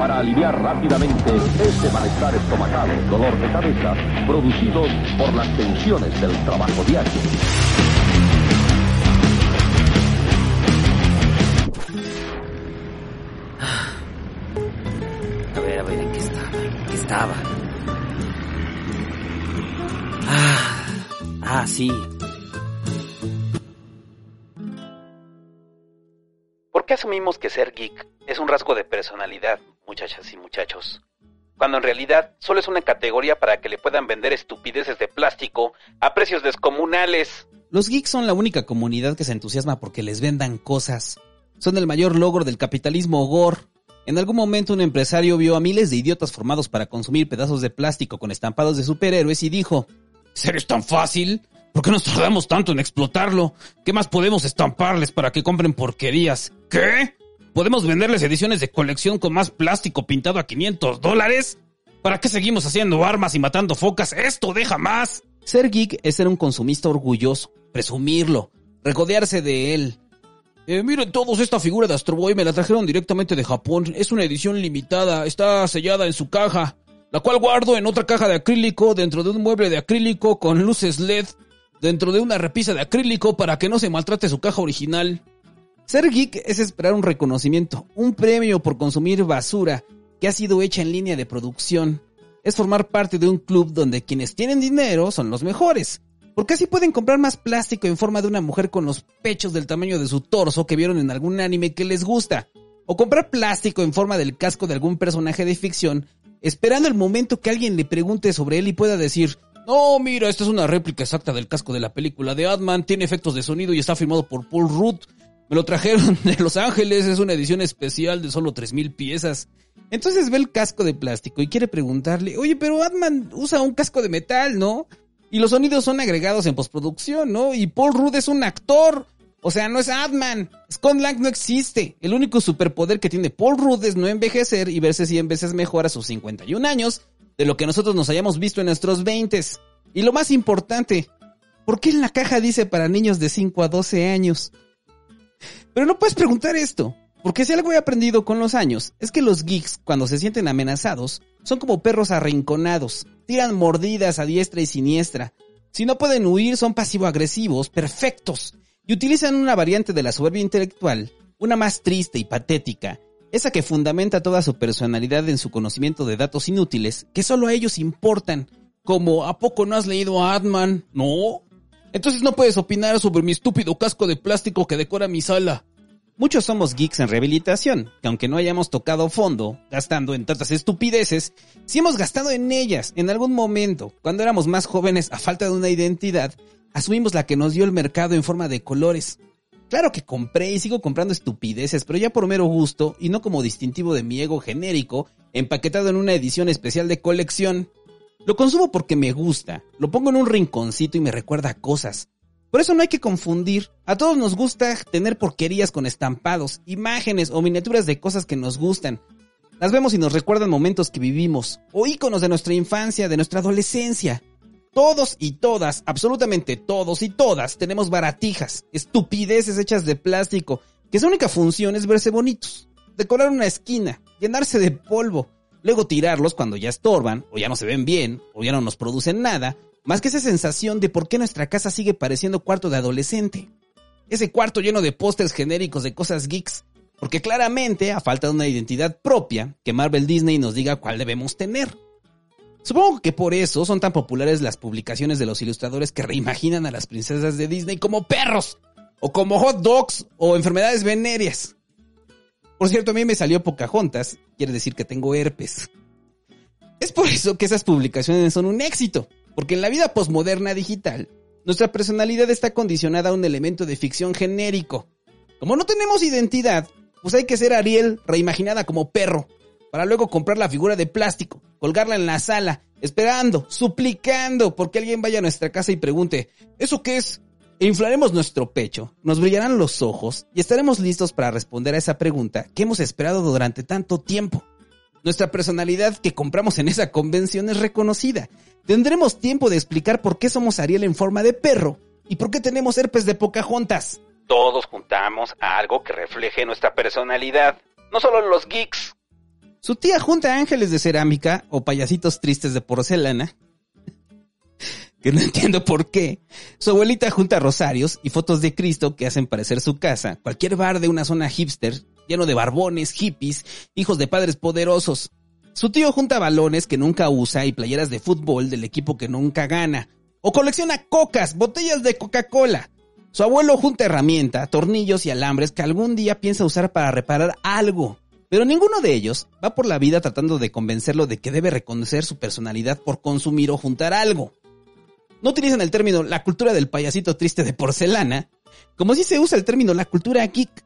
para aliviar rápidamente ese malestar estomacal, dolor de cabeza, producidos por las tensiones del trabajo diario. A ver, a ver, ¿en qué estaba? ¿En qué estaba? Ah, ah, sí. ¿Por qué asumimos que ser geek es un rasgo de personalidad, muchachas y muchachos? Cuando en realidad solo es una categoría para que le puedan vender estupideces de plástico a precios descomunales. Los geeks son la única comunidad que se entusiasma porque les vendan cosas. Son el mayor logro del capitalismo gore. En algún momento un empresario vio a miles de idiotas formados para consumir pedazos de plástico con estampados de superhéroes y dijo, ¿Ser es tan fácil? ¿Por qué nos tardamos tanto en explotarlo? ¿Qué más podemos estamparles para que compren porquerías? ¿Qué? ¿Podemos venderles ediciones de colección con más plástico pintado a 500 dólares? ¿Para qué seguimos haciendo armas y matando focas? ¡Esto deja más! Ser geek es ser un consumista orgulloso, presumirlo, regodearse de él. Eh, miren todos, esta figura de Astro Boy me la trajeron directamente de Japón. Es una edición limitada, está sellada en su caja, la cual guardo en otra caja de acrílico dentro de un mueble de acrílico con luces LED dentro de una repisa de acrílico para que no se maltrate su caja original. Ser geek es esperar un reconocimiento, un premio por consumir basura que ha sido hecha en línea de producción. Es formar parte de un club donde quienes tienen dinero son los mejores. Porque así pueden comprar más plástico en forma de una mujer con los pechos del tamaño de su torso que vieron en algún anime que les gusta. O comprar plástico en forma del casco de algún personaje de ficción, esperando el momento que alguien le pregunte sobre él y pueda decir, no, mira, esta es una réplica exacta del casco de la película de Adman, tiene efectos de sonido y está firmado por Paul Rudd. Me lo trajeron de Los Ángeles, es una edición especial de solo 3000 piezas. Entonces ve el casco de plástico y quiere preguntarle, oye, pero Adman usa un casco de metal, ¿no? Y los sonidos son agregados en postproducción, ¿no? Y Paul Rudd es un actor. O sea, no es Adman. Scott Lang no existe. El único superpoder que tiene Paul Rudd es no envejecer y verse 100 veces mejor a sus 51 años de lo que nosotros nos hayamos visto en nuestros 20. Y lo más importante, ¿por qué en la caja dice para niños de 5 a 12 años? Pero no puedes preguntar esto, porque si algo he aprendido con los años es que los geeks, cuando se sienten amenazados, son como perros arrinconados, tiran mordidas a diestra y siniestra. Si no pueden huir, son pasivo-agresivos, perfectos, y utilizan una variante de la soberbia intelectual, una más triste y patética, esa que fundamenta toda su personalidad en su conocimiento de datos inútiles que solo a ellos importan, como ¿a poco no has leído a Atman? No. Entonces no puedes opinar sobre mi estúpido casco de plástico que decora mi sala. Muchos somos geeks en rehabilitación, que aunque no hayamos tocado fondo, gastando en tantas estupideces, sí hemos gastado en ellas en algún momento, cuando éramos más jóvenes a falta de una identidad, asumimos la que nos dio el mercado en forma de colores, Claro que compré y sigo comprando estupideces, pero ya por mero gusto y no como distintivo de mi ego genérico, empaquetado en una edición especial de colección. Lo consumo porque me gusta, lo pongo en un rinconcito y me recuerda cosas. Por eso no hay que confundir. A todos nos gusta tener porquerías con estampados, imágenes o miniaturas de cosas que nos gustan. Las vemos y nos recuerdan momentos que vivimos, o íconos de nuestra infancia, de nuestra adolescencia. Todos y todas, absolutamente todos y todas, tenemos baratijas, estupideces hechas de plástico, que su única función es verse bonitos, decorar una esquina, llenarse de polvo, luego tirarlos cuando ya estorban, o ya no se ven bien, o ya no nos producen nada, más que esa sensación de por qué nuestra casa sigue pareciendo cuarto de adolescente. Ese cuarto lleno de pósters genéricos de cosas geeks, porque claramente, a falta de una identidad propia, que Marvel Disney nos diga cuál debemos tener. Supongo que por eso son tan populares las publicaciones de los ilustradores que reimaginan a las princesas de Disney como perros, o como hot dogs, o enfermedades venéreas. Por cierto, a mí me salió Pocahontas, quiere decir que tengo herpes. Es por eso que esas publicaciones son un éxito, porque en la vida posmoderna digital, nuestra personalidad está condicionada a un elemento de ficción genérico. Como no tenemos identidad, pues hay que ser Ariel reimaginada como perro, para luego comprar la figura de plástico, colgarla en la sala, esperando, suplicando porque alguien vaya a nuestra casa y pregunte, ¿eso qué es? Inflaremos nuestro pecho, nos brillarán los ojos y estaremos listos para responder a esa pregunta que hemos esperado durante tanto tiempo. Nuestra personalidad que compramos en esa convención es reconocida. Tendremos tiempo de explicar por qué somos Ariel en forma de perro y por qué tenemos herpes de Pocahontas. Todos juntamos a algo que refleje nuestra personalidad, no solo los geeks. Su tía junta ángeles de cerámica o payasitos tristes de porcelana. Que no entiendo por qué. Su abuelita junta rosarios y fotos de Cristo que hacen parecer su casa, cualquier bar de una zona hipster, lleno de barbones, hippies, hijos de padres poderosos. Su tío junta balones que nunca usa y playeras de fútbol del equipo que nunca gana. O colecciona cocas, botellas de Coca-Cola. Su abuelo junta herramienta, tornillos y alambres que algún día piensa usar para reparar algo. Pero ninguno de ellos va por la vida tratando de convencerlo de que debe reconocer su personalidad por consumir o juntar algo. No utilizan el término la cultura del payasito triste de porcelana, como si se usa el término la cultura geek.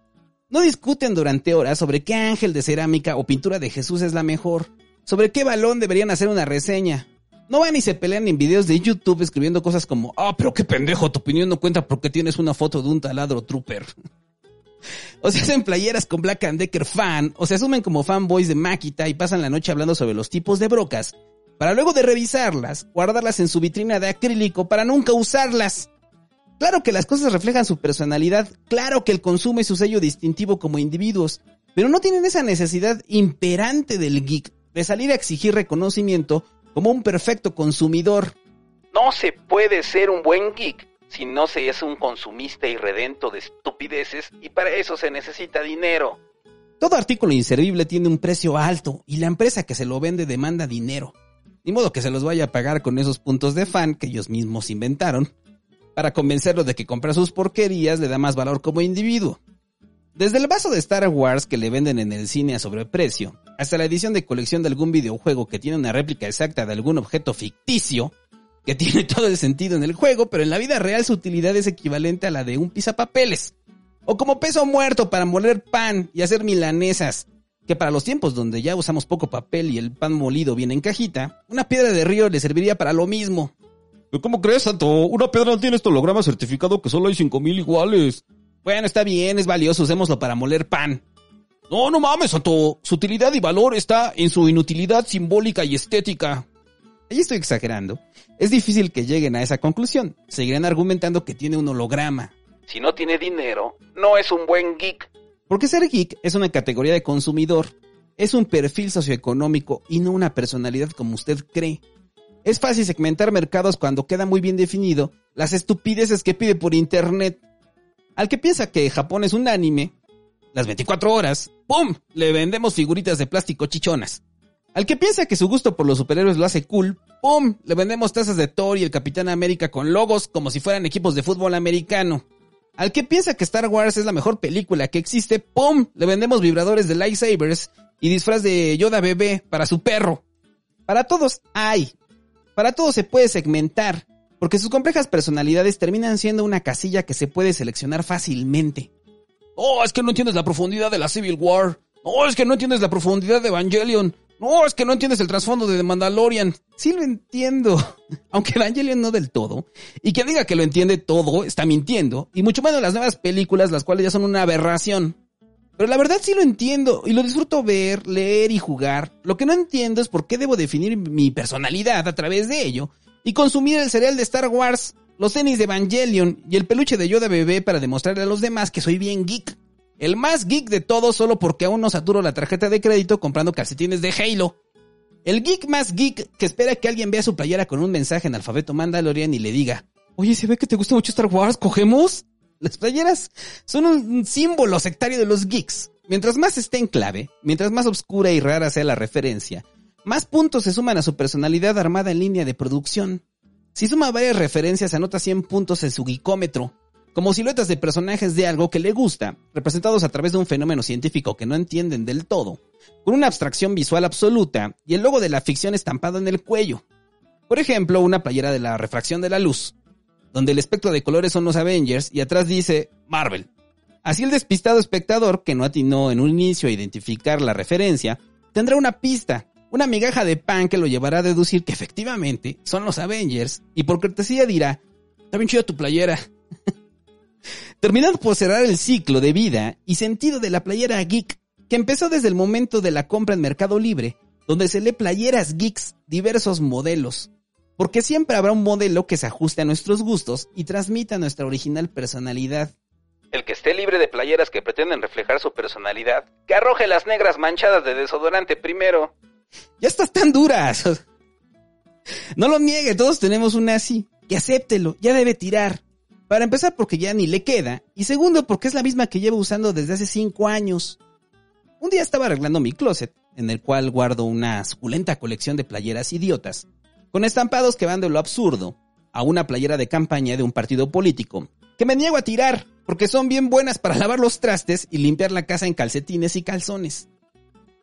No discuten durante horas sobre qué ángel de cerámica o pintura de Jesús es la mejor, sobre qué balón deberían hacer una reseña. No van y se pelean en videos de YouTube escribiendo cosas como, ah, pero qué pendejo, tu opinión no cuenta porque tienes una foto de un taladro trooper. O se hacen playeras con Black and Decker fan, o se asumen como fanboys de Makita y pasan la noche hablando sobre los tipos de brocas, para luego de revisarlas, guardarlas en su vitrina de acrílico para nunca usarlas. Claro que las cosas reflejan su personalidad, claro que el consumo es su sello distintivo como individuos, pero no tienen esa necesidad imperante del geek de salir a exigir reconocimiento como un perfecto consumidor. No se puede ser un buen geek si no se es un consumista irredento de estupideces y para eso se necesita dinero. Todo artículo inservible tiene un precio alto y la empresa que se lo vende demanda dinero. Ni modo que se los vaya a pagar con esos puntos de fan que ellos mismos inventaron para convencerlo de que comprar sus porquerías le da más valor como individuo. Desde el vaso de Star Wars que le venden en el cine a sobreprecio, hasta la edición de colección de algún videojuego que tiene una réplica exacta de algún objeto ficticio, que tiene todo el sentido en el juego, pero en la vida real su utilidad es equivalente a la de un pisapapeles. O como peso muerto para moler pan y hacer milanesas, que para los tiempos donde ya usamos poco papel y el pan molido viene en cajita, una piedra de río le serviría para lo mismo. ¿Cómo crees, Santo? Una piedra no tiene este holograma certificado que solo hay 5000 iguales. Bueno, está bien, es valioso, usémoslo para moler pan. No, no mames, Santo. Su utilidad y valor está en su inutilidad simbólica y estética. Ahí estoy exagerando. Es difícil que lleguen a esa conclusión. Seguirán argumentando que tiene un holograma. Si no tiene dinero, no es un buen geek. Porque ser geek es una categoría de consumidor. Es un perfil socioeconómico y no una personalidad como usted cree. Es fácil segmentar mercados cuando queda muy bien definido las estupideces que pide por internet. Al que piensa que Japón es un anime, las 24 horas, ¡pum! Le vendemos figuritas de plástico chichonas. Al que piensa que su gusto por los superhéroes lo hace cool, ¡pum! Le vendemos tazas de Thor y el Capitán América con logos como si fueran equipos de fútbol americano. Al que piensa que Star Wars es la mejor película que existe, ¡pum! Le vendemos vibradores de lightsabers y disfraz de Yoda bebé para su perro. Para todos hay. Para todos se puede segmentar, porque sus complejas personalidades terminan siendo una casilla que se puede seleccionar fácilmente. Oh, es que no entiendes la profundidad de la Civil War. No, es que no entiendes la profundidad de Evangelion. No, es que no entiendes el trasfondo de The Mandalorian. Sí lo entiendo, aunque Evangelion no del todo. Y quien diga que lo entiende todo está mintiendo, y mucho menos las nuevas películas, las cuales ya son una aberración. Pero la verdad sí lo entiendo, y lo disfruto ver, leer y jugar. Lo que no entiendo es por qué debo definir mi personalidad a través de ello, y consumir el cereal de Star Wars los tenis de Evangelion y el peluche de Yoda bebé para demostrarle a los demás que soy bien geek. El más geek de todos solo porque aún no saturo la tarjeta de crédito comprando calcetines de Halo. El geek más geek que espera que alguien vea su playera con un mensaje en alfabeto Mandalorian y le diga, oye, se ve que te gusta mucho Star Wars, ¿cogemos? Las playeras son un símbolo sectario de los geeks. Mientras más esté en clave, mientras más oscura y rara sea la referencia, más puntos se suman a su personalidad armada en línea de producción. Si suma varias referencias, anota 100 puntos en su geekómetro, como siluetas de personajes de algo que le gusta, representados a través de un fenómeno científico que no entienden del todo, con una abstracción visual absoluta y el logo de la ficción estampado en el cuello. Por ejemplo, una playera de la refracción de la luz, donde el espectro de colores son los Avengers y atrás dice Marvel. Así el despistado espectador, que no atinó en un inicio a identificar la referencia, tendrá una pista una migaja de pan que lo llevará a deducir que efectivamente son los Avengers y por cortesía dirá, está bien tu playera. Terminando por cerrar el ciclo de vida y sentido de la playera geek, que empezó desde el momento de la compra en Mercado Libre, donde se lee playeras geeks diversos modelos, porque siempre habrá un modelo que se ajuste a nuestros gustos y transmita nuestra original personalidad. El que esté libre de playeras que pretenden reflejar su personalidad, que arroje las negras manchadas de desodorante primero. Ya estás tan duras. No lo niegue, todos tenemos una así. Que acéptelo, ya debe tirar. Para empezar porque ya ni le queda. Y segundo porque es la misma que llevo usando desde hace cinco años. Un día estaba arreglando mi closet, en el cual guardo una suculenta colección de playeras idiotas, con estampados que van de lo absurdo a una playera de campaña de un partido político, que me niego a tirar, porque son bien buenas para lavar los trastes y limpiar la casa en calcetines y calzones.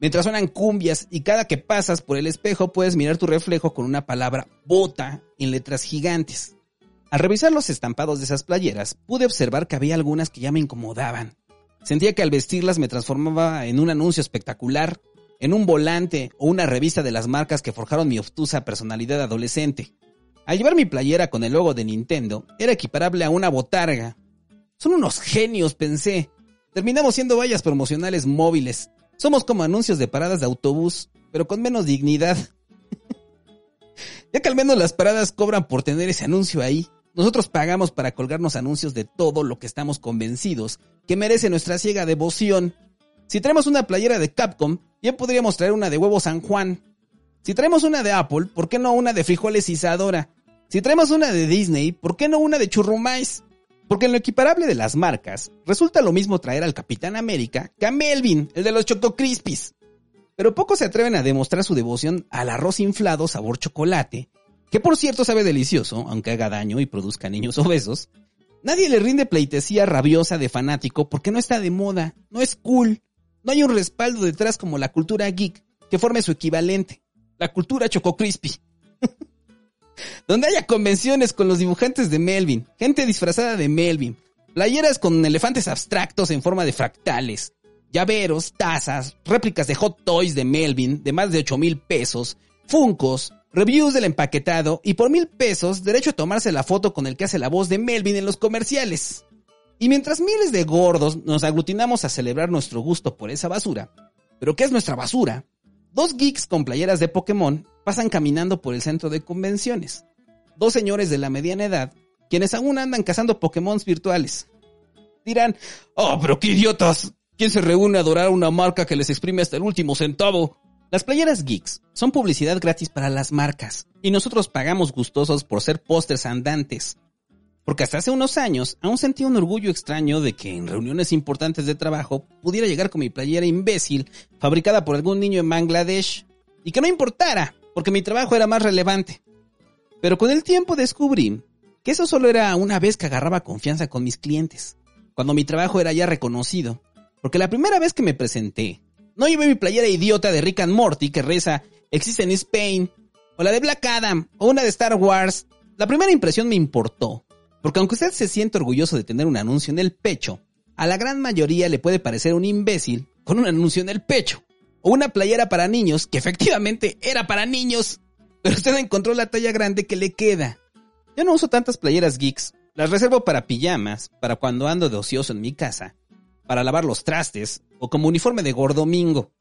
Mientras suenan cumbias y cada que pasas por el espejo puedes mirar tu reflejo con una palabra bota en letras gigantes. Al revisar los estampados de esas playeras, pude observar que había algunas que ya me incomodaban. Sentía que al vestirlas me transformaba en un anuncio espectacular, en un volante o una revista de las marcas que forjaron mi obtusa personalidad adolescente. Al llevar mi playera con el logo de Nintendo, era equiparable a una botarga. Son unos genios, pensé. Terminamos siendo vallas promocionales móviles. Somos como anuncios de paradas de autobús, pero con menos dignidad. ya que al menos las paradas cobran por tener ese anuncio ahí. Nosotros pagamos para colgarnos anuncios de todo lo que estamos convencidos que merece nuestra ciega devoción. Si traemos una playera de Capcom, bien podríamos traer una de huevo San Juan. Si traemos una de Apple, ¿por qué no una de frijoles Isadora? Si traemos una de Disney, ¿por qué no una de churrumais? Porque en lo equiparable de las marcas, resulta lo mismo traer al Capitán América que a Melvin, el de los Choco Crispies. Pero pocos se atreven a demostrar su devoción al arroz inflado sabor chocolate, que por cierto sabe delicioso, aunque haga daño y produzca niños obesos. Nadie le rinde pleitesía rabiosa de fanático porque no está de moda, no es cool, no hay un respaldo detrás como la cultura geek que forme su equivalente, la cultura Choco Crispy. Donde haya convenciones con los dibujantes de Melvin, gente disfrazada de Melvin, playeras con elefantes abstractos en forma de fractales, llaveros, tazas, réplicas de hot toys de Melvin de más de 8 mil pesos, funcos, reviews del empaquetado y por mil pesos derecho a tomarse la foto con el que hace la voz de Melvin en los comerciales. Y mientras miles de gordos nos aglutinamos a celebrar nuestro gusto por esa basura, ¿pero qué es nuestra basura? Dos geeks con playeras de Pokémon pasan caminando por el centro de convenciones. Dos señores de la mediana edad, quienes aún andan cazando Pokémon virtuales. Dirán, oh, pero qué idiotas. ¿Quién se reúne a adorar una marca que les exprime hasta el último centavo? Las playeras geeks son publicidad gratis para las marcas y nosotros pagamos gustosos por ser pósters andantes. Porque hasta hace unos años aún sentía un orgullo extraño de que en reuniones importantes de trabajo pudiera llegar con mi playera imbécil fabricada por algún niño en Bangladesh y que no importara, porque mi trabajo era más relevante. Pero con el tiempo descubrí que eso solo era una vez que agarraba confianza con mis clientes, cuando mi trabajo era ya reconocido. Porque la primera vez que me presenté, no llevé mi playera idiota de Rick and Morty que reza Existe en Spain, o la de Black Adam, o una de Star Wars. La primera impresión me importó, porque aunque usted se siente orgulloso de tener un anuncio en el pecho, a la gran mayoría le puede parecer un imbécil con un anuncio en el pecho o una playera para niños que efectivamente era para niños, pero usted encontró la talla grande que le queda. Yo no uso tantas playeras geeks, las reservo para pijamas, para cuando ando de ocioso en mi casa, para lavar los trastes o como uniforme de gordomingo.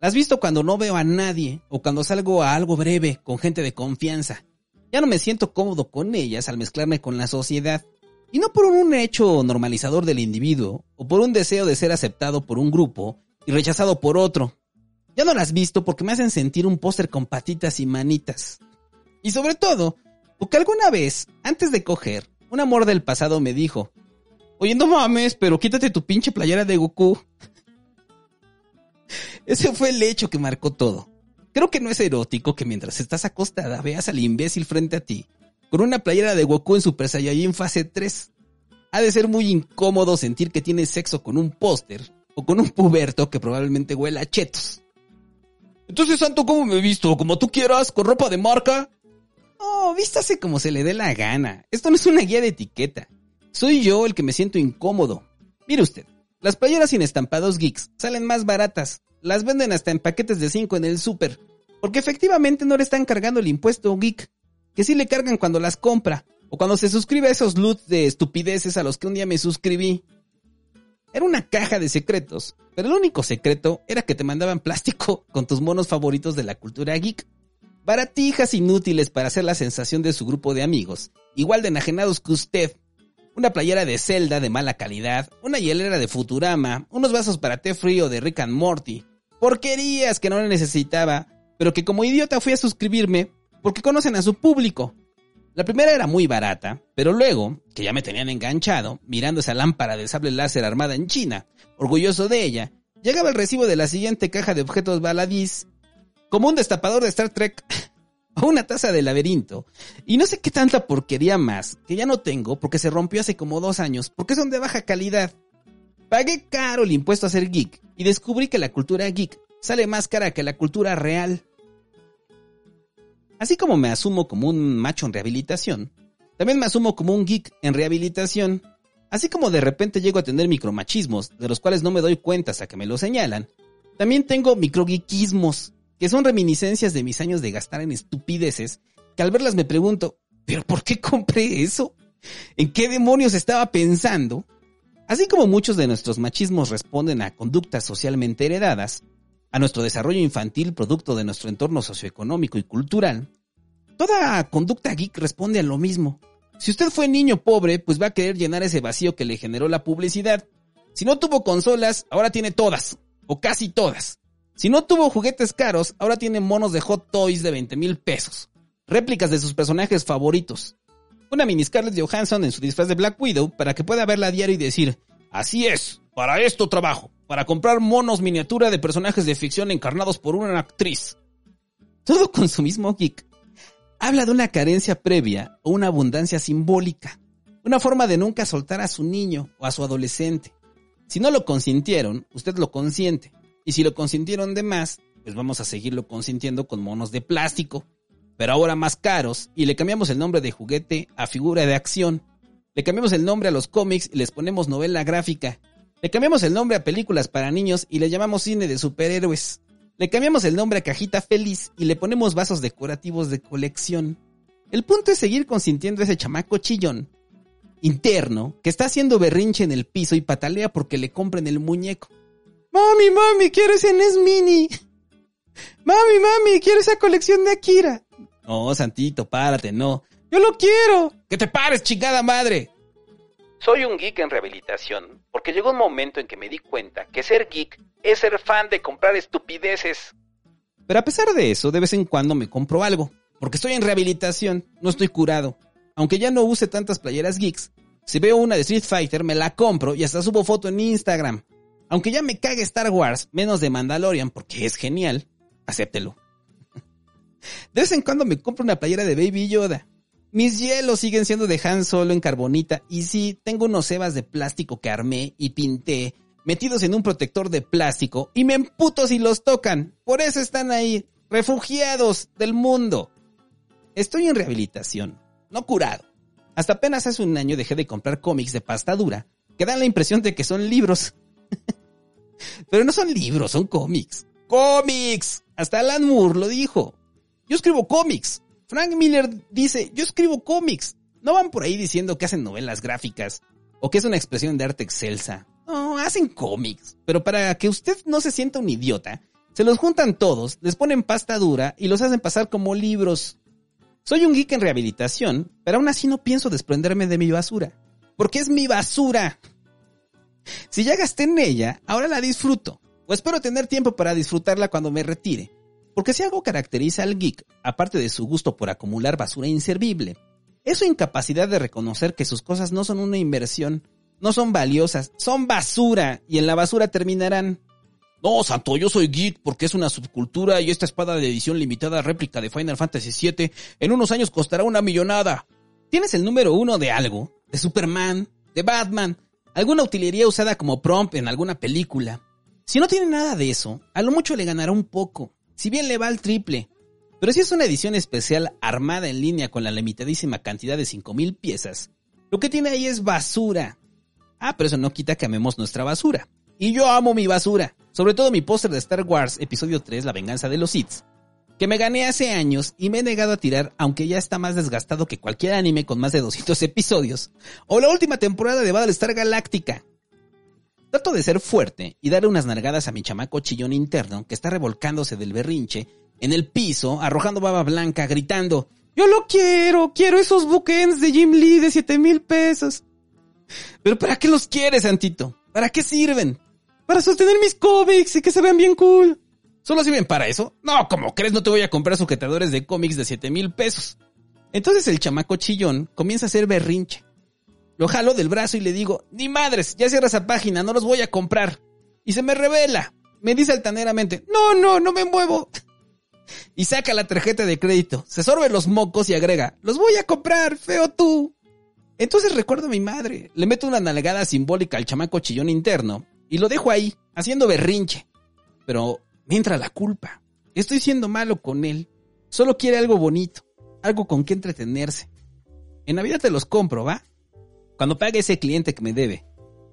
Las visto cuando no veo a nadie o cuando salgo a algo breve con gente de confianza. Ya no me siento cómodo con ellas al mezclarme con la sociedad. Y no por un hecho normalizador del individuo o por un deseo de ser aceptado por un grupo y rechazado por otro. Ya no las visto porque me hacen sentir un póster con patitas y manitas. Y sobre todo, porque alguna vez, antes de coger, un amor del pasado me dijo, Oye, no mames, pero quítate tu pinche playera de Goku. Ese fue el hecho que marcó todo. Creo que no es erótico que mientras estás acostada veas al imbécil frente a ti, con una playera de Goku en Super Saiyajin fase 3. Ha de ser muy incómodo sentir que tienes sexo con un póster, o con un puberto que probablemente huela a chetos. Entonces, Santo, ¿cómo me he visto? ¿Como tú quieras? ¿Con ropa de marca? No, vístase como se le dé la gana. Esto no es una guía de etiqueta. Soy yo el que me siento incómodo. Mire usted, las playeras sin estampados geeks salen más baratas. Las venden hasta en paquetes de 5 en el súper. Porque efectivamente no le están cargando el impuesto geek. Que sí le cargan cuando las compra. O cuando se suscribe a esos loots de estupideces a los que un día me suscribí. Era una caja de secretos, pero el único secreto era que te mandaban plástico con tus monos favoritos de la cultura geek. Baratijas inútiles para hacer la sensación de su grupo de amigos, igual de enajenados que usted. Una playera de Zelda de mala calidad, una hielera de Futurama, unos vasos para té frío de Rick and Morty. Porquerías que no necesitaba, pero que como idiota fui a suscribirme porque conocen a su público. La primera era muy barata, pero luego, que ya me tenían enganchado, mirando esa lámpara de sable láser armada en China, orgulloso de ella, llegaba el recibo de la siguiente caja de objetos baladís, como un destapador de Star Trek o una taza de laberinto. Y no sé qué tanta porquería más, que ya no tengo porque se rompió hace como dos años, porque son de baja calidad. Pagué caro el impuesto a ser geek y descubrí que la cultura geek sale más cara que la cultura real. Así como me asumo como un macho en rehabilitación, también me asumo como un geek en rehabilitación. Así como de repente llego a tener micromachismos, de los cuales no me doy cuenta hasta que me lo señalan, también tengo microgeekismos, que son reminiscencias de mis años de gastar en estupideces, que al verlas me pregunto, ¿pero por qué compré eso? ¿En qué demonios estaba pensando? Así como muchos de nuestros machismos responden a conductas socialmente heredadas, a nuestro desarrollo infantil producto de nuestro entorno socioeconómico y cultural, toda conducta geek responde a lo mismo. Si usted fue niño pobre, pues va a querer llenar ese vacío que le generó la publicidad. Si no tuvo consolas, ahora tiene todas, o casi todas. Si no tuvo juguetes caros, ahora tiene monos de Hot Toys de 20 mil pesos. Réplicas de sus personajes favoritos. Una mini Scarlett Johansson en su disfraz de Black Widow para que pueda verla a diario y decir, así es, para esto trabajo para comprar monos miniatura de personajes de ficción encarnados por una actriz. Todo consumismo geek habla de una carencia previa o una abundancia simbólica, una forma de nunca soltar a su niño o a su adolescente. Si no lo consintieron, usted lo consiente. Y si lo consintieron de más, pues vamos a seguirlo consintiendo con monos de plástico, pero ahora más caros, y le cambiamos el nombre de juguete a figura de acción. Le cambiamos el nombre a los cómics y les ponemos novela gráfica, le cambiamos el nombre a películas para niños y le llamamos cine de superhéroes. Le cambiamos el nombre a cajita feliz y le ponemos vasos decorativos de colección. El punto es seguir consintiendo ese chamaco chillón interno que está haciendo berrinche en el piso y patalea porque le compren el muñeco. Mami, mami, quiero ese NES Mini. Mami, mami, quiero esa colección de Akira. No, Santito, párate, no. Yo lo quiero. Que te pares, chingada madre. Soy un geek en rehabilitación porque llegó un momento en que me di cuenta que ser geek es ser fan de comprar estupideces. Pero a pesar de eso, de vez en cuando me compro algo, porque estoy en rehabilitación, no estoy curado. Aunque ya no use tantas playeras geeks, si veo una de Street Fighter me la compro y hasta subo foto en Instagram. Aunque ya me cague Star Wars, menos de Mandalorian porque es genial, acéptelo. De vez en cuando me compro una playera de Baby Yoda. Mis hielos siguen siendo de Han Solo en carbonita y sí, tengo unos cebas de plástico que armé y pinté, metidos en un protector de plástico y me emputo si los tocan. Por eso están ahí, refugiados del mundo. Estoy en rehabilitación, no curado. Hasta apenas hace un año dejé de comprar cómics de pasta dura que dan la impresión de que son libros. Pero no son libros, son cómics. ¡Cómics! Hasta Alan Moore lo dijo. Yo escribo cómics. Frank Miller dice, yo escribo cómics. No van por ahí diciendo que hacen novelas gráficas o que es una expresión de arte excelsa. No, hacen cómics. Pero para que usted no se sienta un idiota, se los juntan todos, les ponen pasta dura y los hacen pasar como libros. Soy un geek en rehabilitación, pero aún así no pienso desprenderme de mi basura. Porque es mi basura. Si ya gasté en ella, ahora la disfruto. O espero tener tiempo para disfrutarla cuando me retire. Porque si algo caracteriza al geek, aparte de su gusto por acumular basura inservible, es su incapacidad de reconocer que sus cosas no son una inversión, no son valiosas, son basura y en la basura terminarán. No, Santo, yo soy geek porque es una subcultura y esta espada de edición limitada réplica de Final Fantasy VII en unos años costará una millonada. ¿Tienes el número uno de algo? ¿De Superman? ¿De Batman? ¿Alguna utilería usada como prompt en alguna película? Si no tiene nada de eso, a lo mucho le ganará un poco si bien le va al triple. Pero si es una edición especial armada en línea con la limitadísima cantidad de 5000 piezas, lo que tiene ahí es basura. Ah, pero eso no quita que amemos nuestra basura. Y yo amo mi basura, sobre todo mi póster de Star Wars Episodio 3, La venganza de los Sith, que me gané hace años y me he negado a tirar aunque ya está más desgastado que cualquier anime con más de 200 episodios, o la última temporada de Battlestar Galactica, Trato de ser fuerte y darle unas nargadas a mi chamaco chillón interno que está revolcándose del berrinche en el piso, arrojando baba blanca, gritando, yo lo quiero, quiero esos bookends de Jim Lee de siete mil pesos. ¿Pero para qué los quieres, Santito? ¿Para qué sirven? Para sostener mis cómics y que se vean bien cool. ¿Solo sirven para eso? No, como crees, no te voy a comprar sujetadores de cómics de 7 mil pesos. Entonces el chamaco chillón comienza a hacer berrinche. Lo jalo del brazo y le digo, ni madres, ya cierra esa página, no los voy a comprar. Y se me revela. Me dice altaneramente, no, no, no me muevo. Y saca la tarjeta de crédito, se sorbe los mocos y agrega, los voy a comprar, feo tú. Entonces recuerdo a mi madre, le meto una nalgada simbólica al chamaco chillón interno y lo dejo ahí, haciendo berrinche. Pero me entra la culpa. Estoy siendo malo con él. Solo quiere algo bonito, algo con que entretenerse. En Navidad te los compro, ¿va? Cuando pague ese cliente que me debe.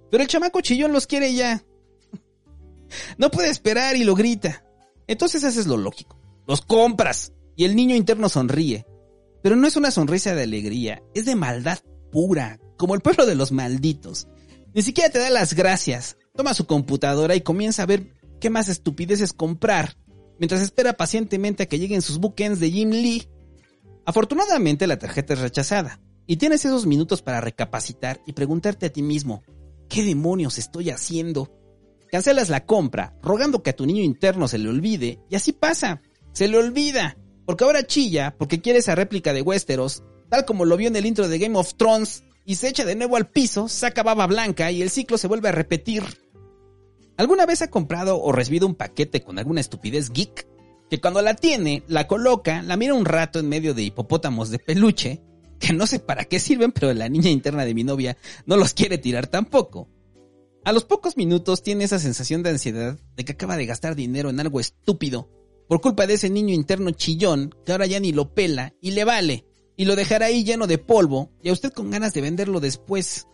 Pero el chamaco chillón los quiere ya. No puede esperar y lo grita. Entonces haces lo lógico. Los compras. Y el niño interno sonríe. Pero no es una sonrisa de alegría, es de maldad pura, como el pueblo de los malditos. Ni siquiera te da las gracias. Toma su computadora y comienza a ver qué más estupideces comprar, mientras espera pacientemente a que lleguen sus bookends de Jim Lee. Afortunadamente la tarjeta es rechazada, y tienes esos minutos para recapacitar y preguntarte a ti mismo, ¿qué demonios estoy haciendo? Cancelas la compra, rogando que a tu niño interno se le olvide, y así pasa, se le olvida, porque ahora chilla, porque quiere esa réplica de Westeros, tal como lo vio en el intro de Game of Thrones, y se echa de nuevo al piso, saca baba blanca y el ciclo se vuelve a repetir. ¿Alguna vez ha comprado o recibido un paquete con alguna estupidez geek? Que cuando la tiene, la coloca, la mira un rato en medio de hipopótamos de peluche, que no sé para qué sirven, pero la niña interna de mi novia no los quiere tirar tampoco. A los pocos minutos tiene esa sensación de ansiedad de que acaba de gastar dinero en algo estúpido, por culpa de ese niño interno chillón que ahora ya ni lo pela y le vale, y lo dejará ahí lleno de polvo y a usted con ganas de venderlo después.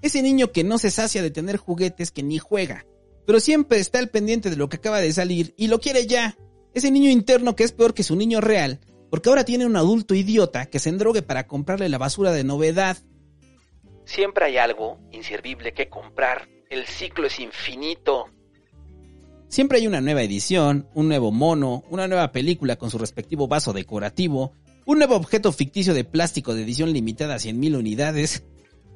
Ese niño que no se sacia de tener juguetes que ni juega, pero siempre está al pendiente de lo que acaba de salir y lo quiere ya. Ese niño interno que es peor que su niño real, porque ahora tiene un adulto idiota que se endrogue para comprarle la basura de novedad. Siempre hay algo inservible que comprar. El ciclo es infinito. Siempre hay una nueva edición, un nuevo mono, una nueva película con su respectivo vaso decorativo, un nuevo objeto ficticio de plástico de edición limitada a 100.000 unidades.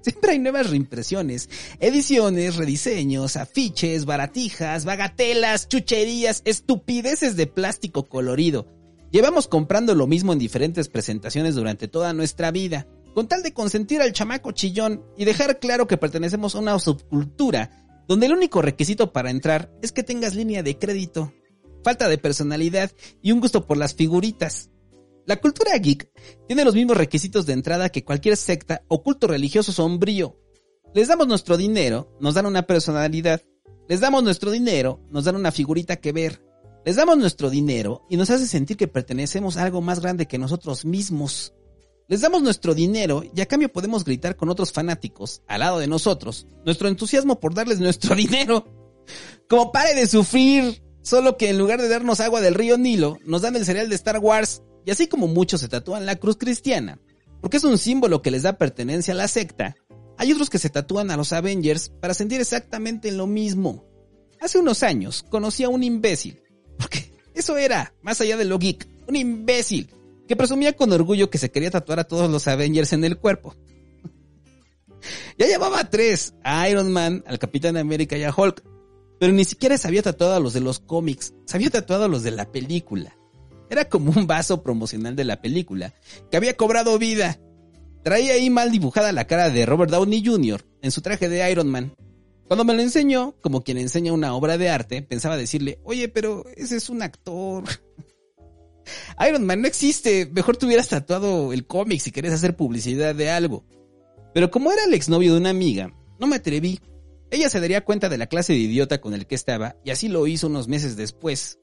Siempre hay nuevas reimpresiones, ediciones, rediseños, afiches, baratijas, bagatelas, chucherías, estupideces de plástico colorido. Llevamos comprando lo mismo en diferentes presentaciones durante toda nuestra vida, con tal de consentir al chamaco chillón y dejar claro que pertenecemos a una subcultura donde el único requisito para entrar es que tengas línea de crédito, falta de personalidad y un gusto por las figuritas. La cultura geek tiene los mismos requisitos de entrada que cualquier secta o culto religioso sombrío. Les damos nuestro dinero, nos dan una personalidad. Les damos nuestro dinero, nos dan una figurita que ver. Les damos nuestro dinero y nos hace sentir que pertenecemos a algo más grande que nosotros mismos. Les damos nuestro dinero y a cambio podemos gritar con otros fanáticos, al lado de nosotros, nuestro entusiasmo por darles nuestro dinero. Como pare de sufrir, solo que en lugar de darnos agua del río Nilo, nos dan el cereal de Star Wars y así como muchos se tatúan la cruz cristiana, porque es un símbolo que les da pertenencia a la secta, hay otros que se tatúan a los Avengers para sentir exactamente lo mismo. Hace unos años conocí a un imbécil, porque eso era, más allá de lo geek, un imbécil que presumía con orgullo que se quería tatuar a todos los Avengers en el cuerpo. ya llevaba tres, a Iron Man, al Capitán América y a Hulk, pero ni siquiera se había tatuado a los de los cómics, se había tatuado a los de la película. Era como un vaso promocional de la película, que había cobrado vida. Traía ahí mal dibujada la cara de Robert Downey Jr. en su traje de Iron Man. Cuando me lo enseñó, como quien enseña una obra de arte, pensaba decirle, oye, pero ese es un actor. Iron Man no existe, mejor te hubieras tatuado el cómic si querés hacer publicidad de algo. Pero como era el exnovio de una amiga, no me atreví. Ella se daría cuenta de la clase de idiota con el que estaba, y así lo hizo unos meses después.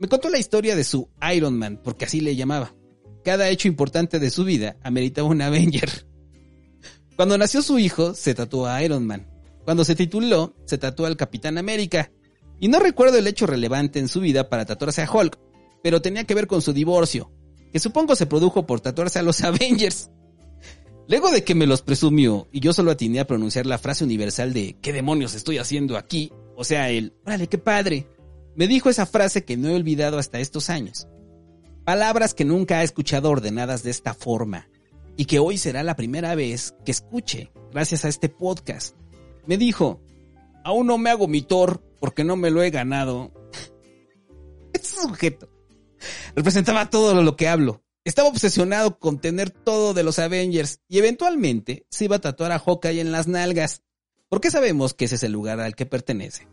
Me contó la historia de su Iron Man, porque así le llamaba. Cada hecho importante de su vida ameritaba un Avenger. Cuando nació su hijo, se tatuó a Iron Man. Cuando se tituló, se tatuó al Capitán América. Y no recuerdo el hecho relevante en su vida para tatuarse a Hulk, pero tenía que ver con su divorcio, que supongo se produjo por tatuarse a los Avengers. Luego de que me los presumió y yo solo atiné a pronunciar la frase universal de ¿qué demonios estoy haciendo aquí? O sea, el órale, qué padre me dijo esa frase que no he olvidado hasta estos años. Palabras que nunca he escuchado ordenadas de esta forma y que hoy será la primera vez que escuche gracias a este podcast. Me dijo, aún no me hago mi Thor porque no me lo he ganado. Este sujeto representaba todo lo que hablo. Estaba obsesionado con tener todo de los Avengers y eventualmente se iba a tatuar a Hawkeye en las nalgas, porque sabemos que ese es el lugar al que pertenece.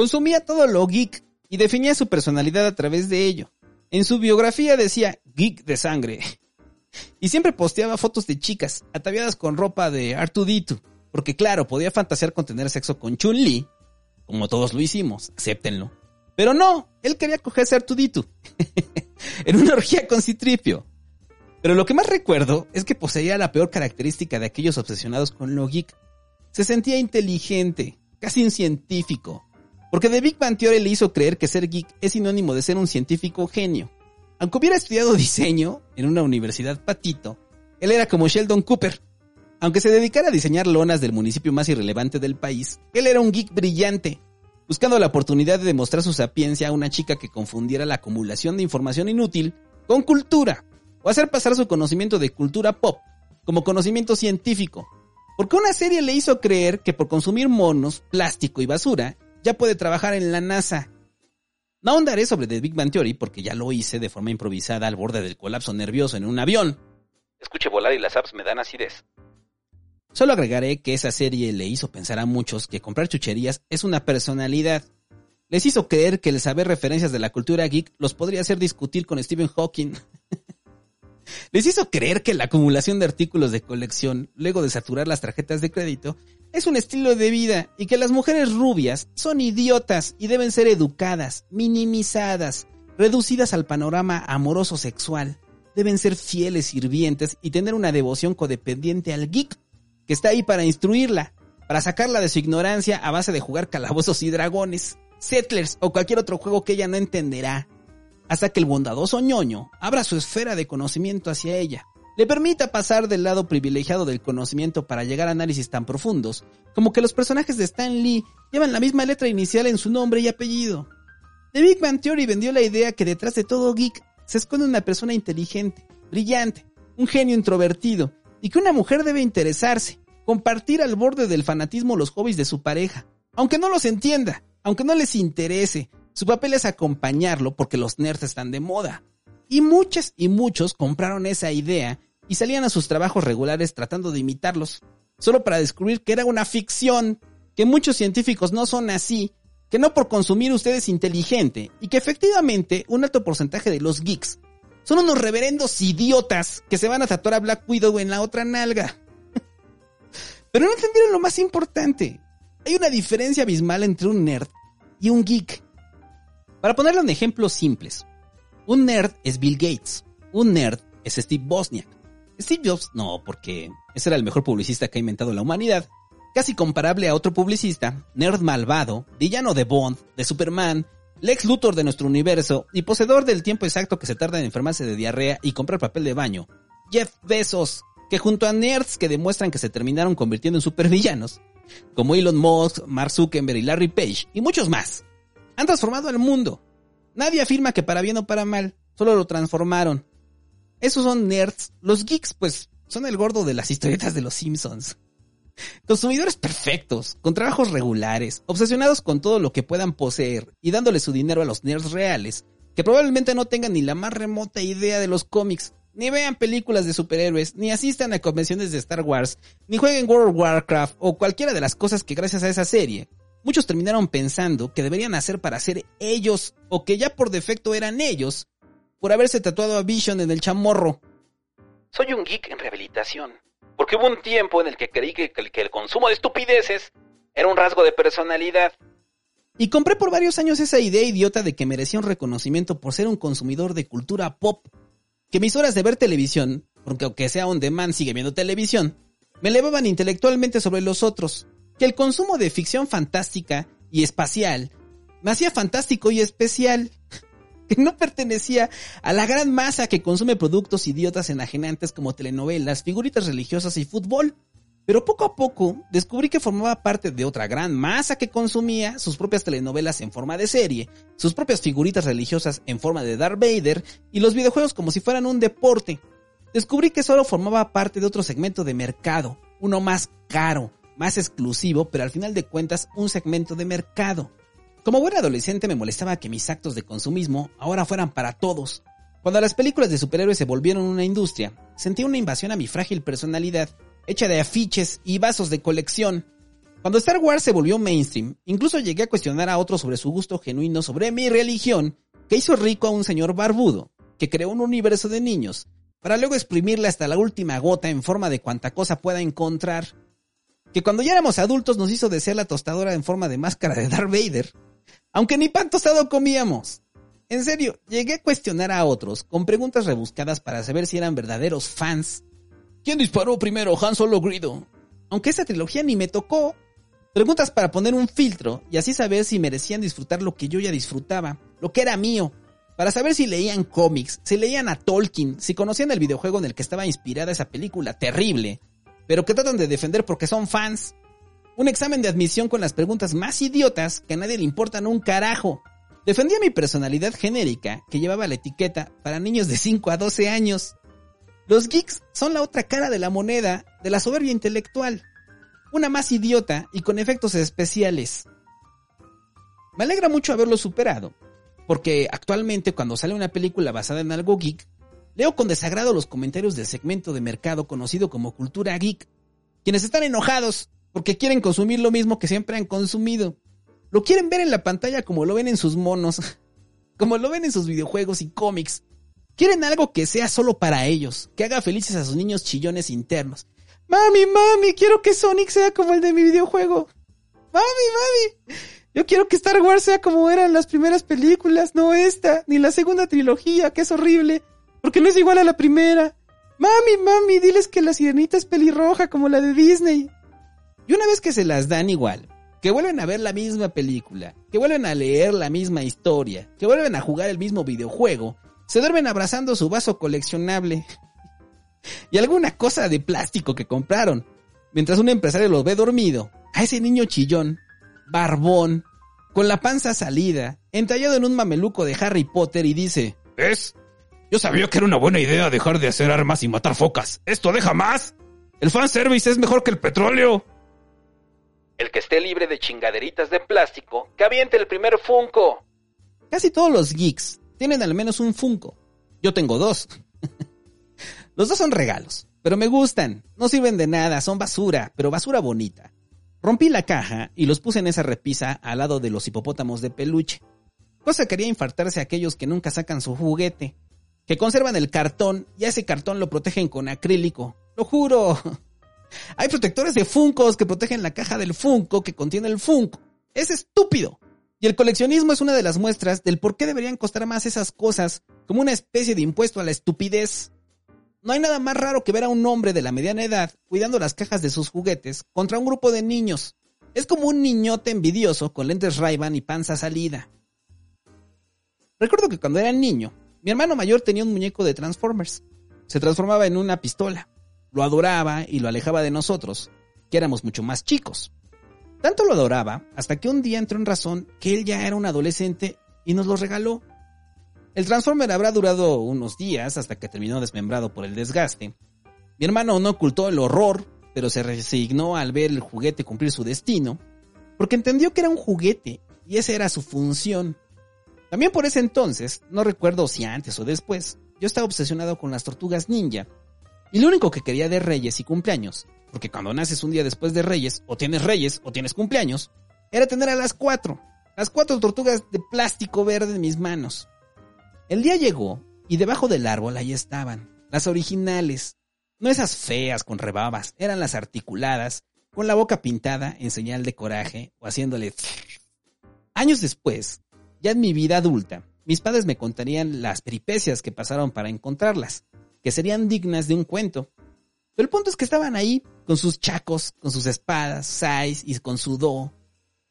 Consumía todo lo geek y definía su personalidad a través de ello. En su biografía decía geek de sangre. Y siempre posteaba fotos de chicas ataviadas con ropa de Artuditu, porque claro, podía fantasear con tener sexo con Chun-Li, como todos lo hicimos, acéptenlo. Pero no, él quería cogerse a Artuditu. en una orgía con Citripio. Pero lo que más recuerdo es que poseía la peor característica de aquellos obsesionados con lo geek. Se sentía inteligente, casi un científico. Porque The Big Bang Theory le hizo creer que ser geek es sinónimo de ser un científico genio. Aunque hubiera estudiado diseño en una universidad patito, él era como Sheldon Cooper. Aunque se dedicara a diseñar lonas del municipio más irrelevante del país, él era un geek brillante, buscando la oportunidad de demostrar su sapiencia a una chica que confundiera la acumulación de información inútil con cultura, o hacer pasar su conocimiento de cultura pop como conocimiento científico. Porque una serie le hizo creer que por consumir monos, plástico y basura, ya puede trabajar en la NASA no ahondaré sobre The Big Bang Theory porque ya lo hice de forma improvisada al borde del colapso nervioso en un avión. Escuche volar y las apps me dan acidez. Solo agregaré que esa serie le hizo pensar a muchos que comprar chucherías es una personalidad. Les hizo creer que el saber referencias de la cultura geek los podría hacer discutir con Stephen Hawking. Les hizo creer que la acumulación de artículos de colección, luego de saturar las tarjetas de crédito, es un estilo de vida y que las mujeres rubias son idiotas y deben ser educadas, minimizadas, reducidas al panorama amoroso sexual. Deben ser fieles sirvientes y tener una devoción codependiente al geek, que está ahí para instruirla, para sacarla de su ignorancia a base de jugar calabozos y dragones, settlers o cualquier otro juego que ella no entenderá hasta que el bondadoso ñoño abra su esfera de conocimiento hacia ella, le permita pasar del lado privilegiado del conocimiento para llegar a análisis tan profundos, como que los personajes de Stan Lee llevan la misma letra inicial en su nombre y apellido. The Big Bang Theory vendió la idea que detrás de todo geek se esconde una persona inteligente, brillante, un genio introvertido, y que una mujer debe interesarse, compartir al borde del fanatismo los hobbies de su pareja, aunque no los entienda, aunque no les interese, su papel es acompañarlo porque los nerds están de moda. Y muchas y muchos compraron esa idea y salían a sus trabajos regulares tratando de imitarlos, solo para descubrir que era una ficción, que muchos científicos no son así, que no por consumir usted es inteligente y que efectivamente un alto porcentaje de los geeks son unos reverendos idiotas que se van a tatuar a Black Widow en la otra nalga. Pero no entendieron lo más importante. Hay una diferencia abismal entre un nerd y un geek. Para ponerlo en ejemplos simples, un nerd es Bill Gates, un nerd es Steve Bosniak. Steve Jobs no, porque ese era el mejor publicista que ha inventado la humanidad, casi comparable a otro publicista, nerd malvado, villano de Bond, de Superman, Lex Luthor de nuestro universo y poseedor del tiempo exacto que se tarda en enfermarse de diarrea y comprar papel de baño. Jeff Bezos, que junto a nerds que demuestran que se terminaron convirtiendo en supervillanos, como Elon Musk, Mark Zuckerberg y Larry Page, y muchos más, han transformado al mundo. Nadie afirma que para bien o para mal, solo lo transformaron. Esos son nerds. Los geeks, pues, son el gordo de las historietas de los Simpsons. Consumidores perfectos, con trabajos regulares, obsesionados con todo lo que puedan poseer y dándole su dinero a los nerds reales, que probablemente no tengan ni la más remota idea de los cómics, ni vean películas de superhéroes, ni asistan a convenciones de Star Wars, ni jueguen World of Warcraft o cualquiera de las cosas que gracias a esa serie muchos terminaron pensando que deberían hacer para ser ellos o que ya por defecto eran ellos por haberse tatuado a Vision en el chamorro. Soy un geek en rehabilitación, porque hubo un tiempo en el que creí que, que el consumo de estupideces era un rasgo de personalidad. Y compré por varios años esa idea idiota de que merecía un reconocimiento por ser un consumidor de cultura pop. Que mis horas de ver televisión, porque aunque sea un demand sigue viendo televisión, me elevaban intelectualmente sobre los otros que el consumo de ficción fantástica y espacial me hacía fantástico y especial, que no pertenecía a la gran masa que consume productos idiotas enajenantes como telenovelas, figuritas religiosas y fútbol. Pero poco a poco descubrí que formaba parte de otra gran masa que consumía sus propias telenovelas en forma de serie, sus propias figuritas religiosas en forma de Darth Vader y los videojuegos como si fueran un deporte. Descubrí que solo formaba parte de otro segmento de mercado, uno más caro, más exclusivo, pero al final de cuentas un segmento de mercado. Como buen adolescente me molestaba que mis actos de consumismo ahora fueran para todos. Cuando las películas de superhéroes se volvieron una industria, sentí una invasión a mi frágil personalidad, hecha de afiches y vasos de colección. Cuando Star Wars se volvió mainstream, incluso llegué a cuestionar a otros sobre su gusto genuino sobre mi religión, que hizo rico a un señor barbudo, que creó un universo de niños, para luego exprimirle hasta la última gota en forma de cuanta cosa pueda encontrar. Que cuando ya éramos adultos nos hizo desear la tostadora en forma de máscara de Darth Vader. Aunque ni pan tostado comíamos. En serio, llegué a cuestionar a otros con preguntas rebuscadas para saber si eran verdaderos fans. ¿Quién disparó primero, Han Solo Grido? Aunque esa trilogía ni me tocó. Preguntas para poner un filtro y así saber si merecían disfrutar lo que yo ya disfrutaba, lo que era mío. Para saber si leían cómics, si leían a Tolkien, si conocían el videojuego en el que estaba inspirada esa película terrible, pero que tratan de defender porque son fans. Un examen de admisión con las preguntas más idiotas que a nadie le importan un carajo. Defendía mi personalidad genérica que llevaba la etiqueta para niños de 5 a 12 años. Los geeks son la otra cara de la moneda de la soberbia intelectual. Una más idiota y con efectos especiales. Me alegra mucho haberlo superado, porque actualmente cuando sale una película basada en algo geek, leo con desagrado los comentarios del segmento de mercado conocido como cultura geek, quienes están enojados porque quieren consumir lo mismo que siempre han consumido. Lo quieren ver en la pantalla como lo ven en sus monos, como lo ven en sus videojuegos y cómics. Quieren algo que sea solo para ellos, que haga felices a sus niños chillones internos. Mami, mami, quiero que Sonic sea como el de mi videojuego. Mami, mami, yo quiero que Star Wars sea como eran las primeras películas, no esta, ni la segunda trilogía, que es horrible, porque no es igual a la primera. Mami, mami, diles que la sirenita es pelirroja como la de Disney. Y una vez que se las dan igual, que vuelven a ver la misma película, que vuelven a leer la misma historia, que vuelven a jugar el mismo videojuego, se duermen abrazando su vaso coleccionable y alguna cosa de plástico que compraron, mientras un empresario los ve dormido, a ese niño chillón, barbón, con la panza salida, entallado en un mameluco de Harry Potter y dice, ¿Es? Yo sabía que era una buena idea dejar de hacer armas y matar focas. ¿Esto deja más? El fanservice es mejor que el petróleo. El que esté libre de chingaderitas de plástico, que aviente el primer Funko. Casi todos los geeks tienen al menos un Funko. Yo tengo dos. los dos son regalos, pero me gustan. No sirven de nada, son basura, pero basura bonita. Rompí la caja y los puse en esa repisa al lado de los hipopótamos de peluche. Cosa que haría infartarse a aquellos que nunca sacan su juguete, que conservan el cartón y ese cartón lo protegen con acrílico. Lo juro. Hay protectores de Funcos que protegen la caja del Funko que contiene el Funko. Es estúpido. Y el coleccionismo es una de las muestras del por qué deberían costar más esas cosas, como una especie de impuesto a la estupidez. No hay nada más raro que ver a un hombre de la mediana edad cuidando las cajas de sus juguetes contra un grupo de niños. Es como un niñote envidioso con lentes ray y panza salida. Recuerdo que cuando era niño, mi hermano mayor tenía un muñeco de Transformers. Se transformaba en una pistola lo adoraba y lo alejaba de nosotros, que éramos mucho más chicos. Tanto lo adoraba hasta que un día entró en razón que él ya era un adolescente y nos lo regaló. El Transformer habrá durado unos días hasta que terminó desmembrado por el desgaste. Mi hermano no ocultó el horror, pero se resignó al ver el juguete cumplir su destino, porque entendió que era un juguete y esa era su función. También por ese entonces, no recuerdo si antes o después, yo estaba obsesionado con las tortugas ninja. Y lo único que quería de Reyes y cumpleaños, porque cuando naces un día después de Reyes, o tienes Reyes o tienes cumpleaños, era tener a las cuatro, las cuatro tortugas de plástico verde en mis manos. El día llegó y debajo del árbol ahí estaban, las originales, no esas feas con rebabas, eran las articuladas, con la boca pintada en señal de coraje o haciéndole... Años después, ya en mi vida adulta, mis padres me contarían las peripecias que pasaron para encontrarlas que serían dignas de un cuento. Pero el punto es que estaban ahí, con sus chacos, con sus espadas, sais y con su do.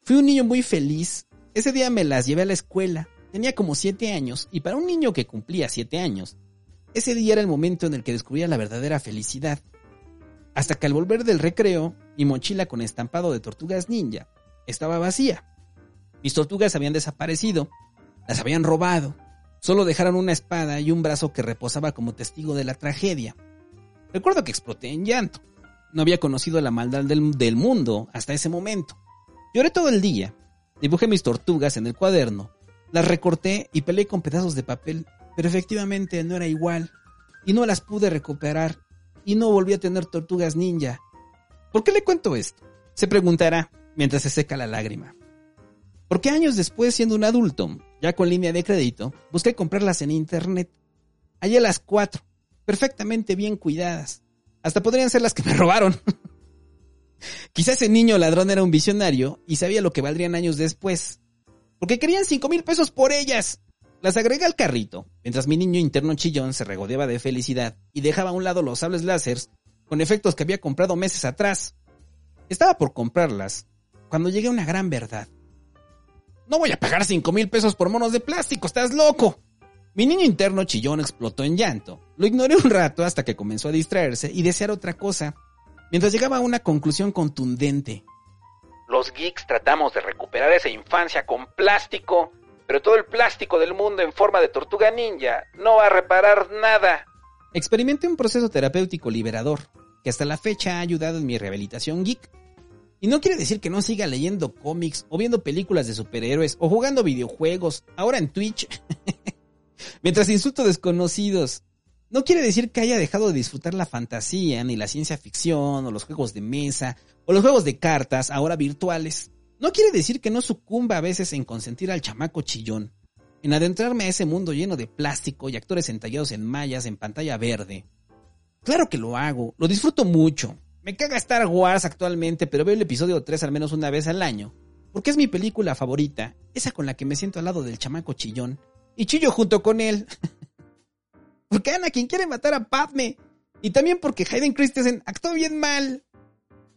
Fui un niño muy feliz. Ese día me las llevé a la escuela. Tenía como siete años, y para un niño que cumplía siete años, ese día era el momento en el que descubría la verdadera felicidad. Hasta que al volver del recreo, mi mochila con estampado de tortugas ninja estaba vacía. Mis tortugas habían desaparecido, las habían robado, Solo dejaron una espada y un brazo que reposaba como testigo de la tragedia. Recuerdo que exploté en llanto. no había conocido la maldad del, del mundo hasta ese momento. Lloré todo el día, dibujé mis tortugas en el cuaderno, las recorté y peleé con pedazos de papel, pero efectivamente no era igual, y no las pude recuperar, y no volví a tener tortugas ninja. ¿Por qué le cuento esto? Se preguntará mientras se seca la lágrima. Porque años después, siendo un adulto, ya con línea de crédito, busqué comprarlas en internet. Hallé las cuatro, perfectamente bien cuidadas. Hasta podrían ser las que me robaron. Quizás ese niño ladrón era un visionario y sabía lo que valdrían años después. Porque querían cinco mil pesos por ellas. Las agregué al carrito, mientras mi niño interno chillón se regodeaba de felicidad y dejaba a un lado los sables láseres con efectos que había comprado meses atrás. Estaba por comprarlas cuando llegué a una gran verdad. No voy a pagar cinco mil pesos por monos de plástico, estás loco. Mi niño interno chillón explotó en llanto. Lo ignoré un rato hasta que comenzó a distraerse y desear otra cosa mientras llegaba a una conclusión contundente. Los geeks tratamos de recuperar esa infancia con plástico, pero todo el plástico del mundo en forma de tortuga ninja no va a reparar nada. Experimenté un proceso terapéutico liberador, que hasta la fecha ha ayudado en mi rehabilitación geek. Y no quiere decir que no siga leyendo cómics o viendo películas de superhéroes o jugando videojuegos, ahora en Twitch, mientras insulto desconocidos. No quiere decir que haya dejado de disfrutar la fantasía, ni la ciencia ficción, o los juegos de mesa, o los juegos de cartas, ahora virtuales. No quiere decir que no sucumba a veces en consentir al chamaco chillón, en adentrarme a ese mundo lleno de plástico y actores entallados en mallas en pantalla verde. Claro que lo hago, lo disfruto mucho. Me caga Star Wars actualmente, pero veo el episodio 3 al menos una vez al año, porque es mi película favorita, esa con la que me siento al lado del chamaco chillón, y chillo junto con él. Porque Anakin quiere matar a Padme. Y también porque Hayden Christensen actuó bien mal.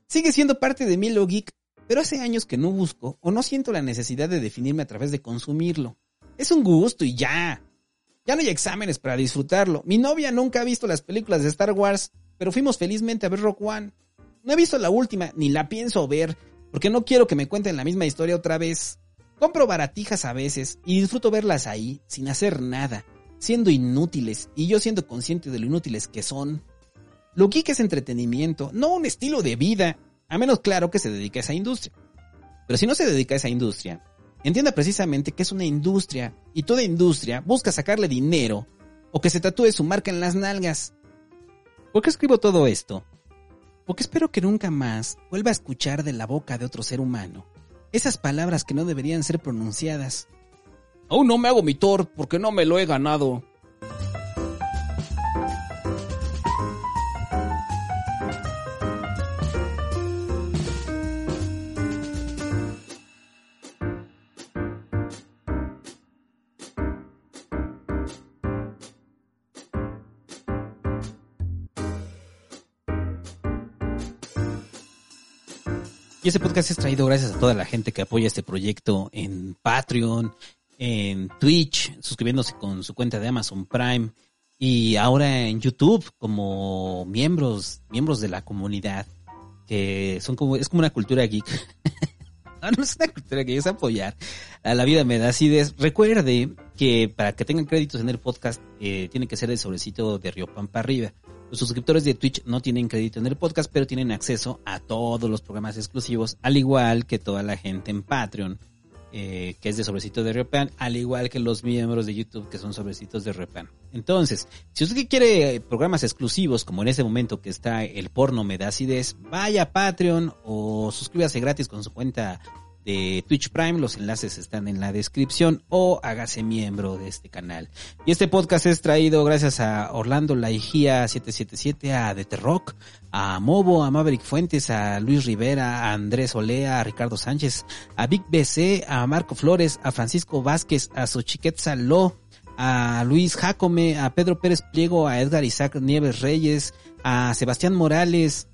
Sigue siendo parte de mi lo geek, pero hace años que no busco o no siento la necesidad de definirme a través de consumirlo. Es un gusto y ya. Ya no hay exámenes para disfrutarlo. Mi novia nunca ha visto las películas de Star Wars, pero fuimos felizmente a ver Rock One. No he visto la última, ni la pienso ver, porque no quiero que me cuenten la misma historia otra vez. Compro baratijas a veces y disfruto verlas ahí, sin hacer nada siendo inútiles y yo siendo consciente de lo inútiles que son. Lo geek es entretenimiento, no un estilo de vida, a menos claro que se dedique a esa industria. Pero si no se dedica a esa industria, entienda precisamente que es una industria y toda industria busca sacarle dinero o que se tatúe su marca en las nalgas. ¿Por qué escribo todo esto? Porque espero que nunca más vuelva a escuchar de la boca de otro ser humano esas palabras que no deberían ser pronunciadas Aún no me hago mi Thor porque no me lo he ganado. Y este podcast es traído gracias a toda la gente que apoya este proyecto en Patreon, en Twitch, suscribiéndose con su cuenta de Amazon Prime y ahora en YouTube como miembros, miembros de la comunidad que son como, es como una cultura geek. no, no es una cultura geek, es apoyar a la vida me da acidez. Recuerde que para que tengan créditos en el podcast, eh, tiene que ser el sobrecito de Río Pampa arriba. Los suscriptores de Twitch no tienen crédito en el podcast, pero tienen acceso a todos los programas exclusivos, al igual que toda la gente en Patreon eh, que es de Sobrecito de Repan, al igual que los miembros de YouTube que son Sobrecitos de Repan. Entonces, si usted quiere programas exclusivos, como en ese momento que está el porno me vaya a Patreon o suscríbase gratis con su cuenta de Twitch Prime, los enlaces están en la descripción o hágase miembro de este canal. Y este podcast es traído gracias a Orlando Laigía 777, a The Rock, a Mobo, a Maverick Fuentes, a Luis Rivera, a Andrés Olea, a Ricardo Sánchez, a Big BC, a Marco Flores, a Francisco Vázquez, a Xochiquet Saló, a Luis Jacome, a Pedro Pérez Pliego, a Edgar Isaac Nieves Reyes, a Sebastián Morales,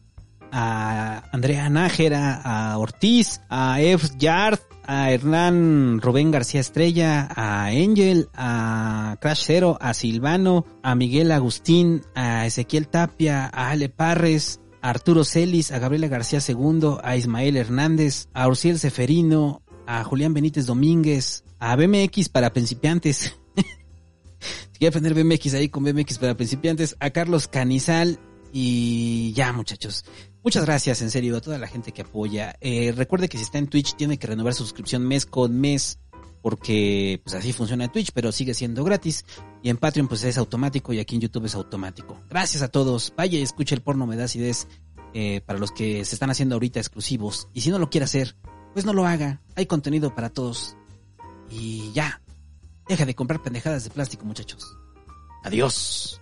a Andrea Nájera, a Ortiz, a F. Yard, a Hernán Rubén García Estrella, a Angel, a Crash Zero, a Silvano, a Miguel Agustín, a Ezequiel Tapia, a Ale Parres, a Arturo Celis, a Gabriela García II, a Ismael Hernández, a Urciel Seferino, a Julián Benítez Domínguez, a BMX para principiantes. si quiere aprender BMX ahí con BMX para principiantes, a Carlos Canizal, Y ya, muchachos. Muchas gracias, en serio, a toda la gente que apoya. Eh, recuerde que si está en Twitch tiene que renovar su suscripción mes con mes, porque pues así funciona Twitch, pero sigue siendo gratis. Y en Patreon pues es automático y aquí en YouTube es automático. Gracias a todos. Vaya y escuche el porno, me das ideas eh, para los que se están haciendo ahorita exclusivos. Y si no lo quiere hacer, pues no lo haga. Hay contenido para todos. Y ya. Deja de comprar pendejadas de plástico, muchachos. Adiós.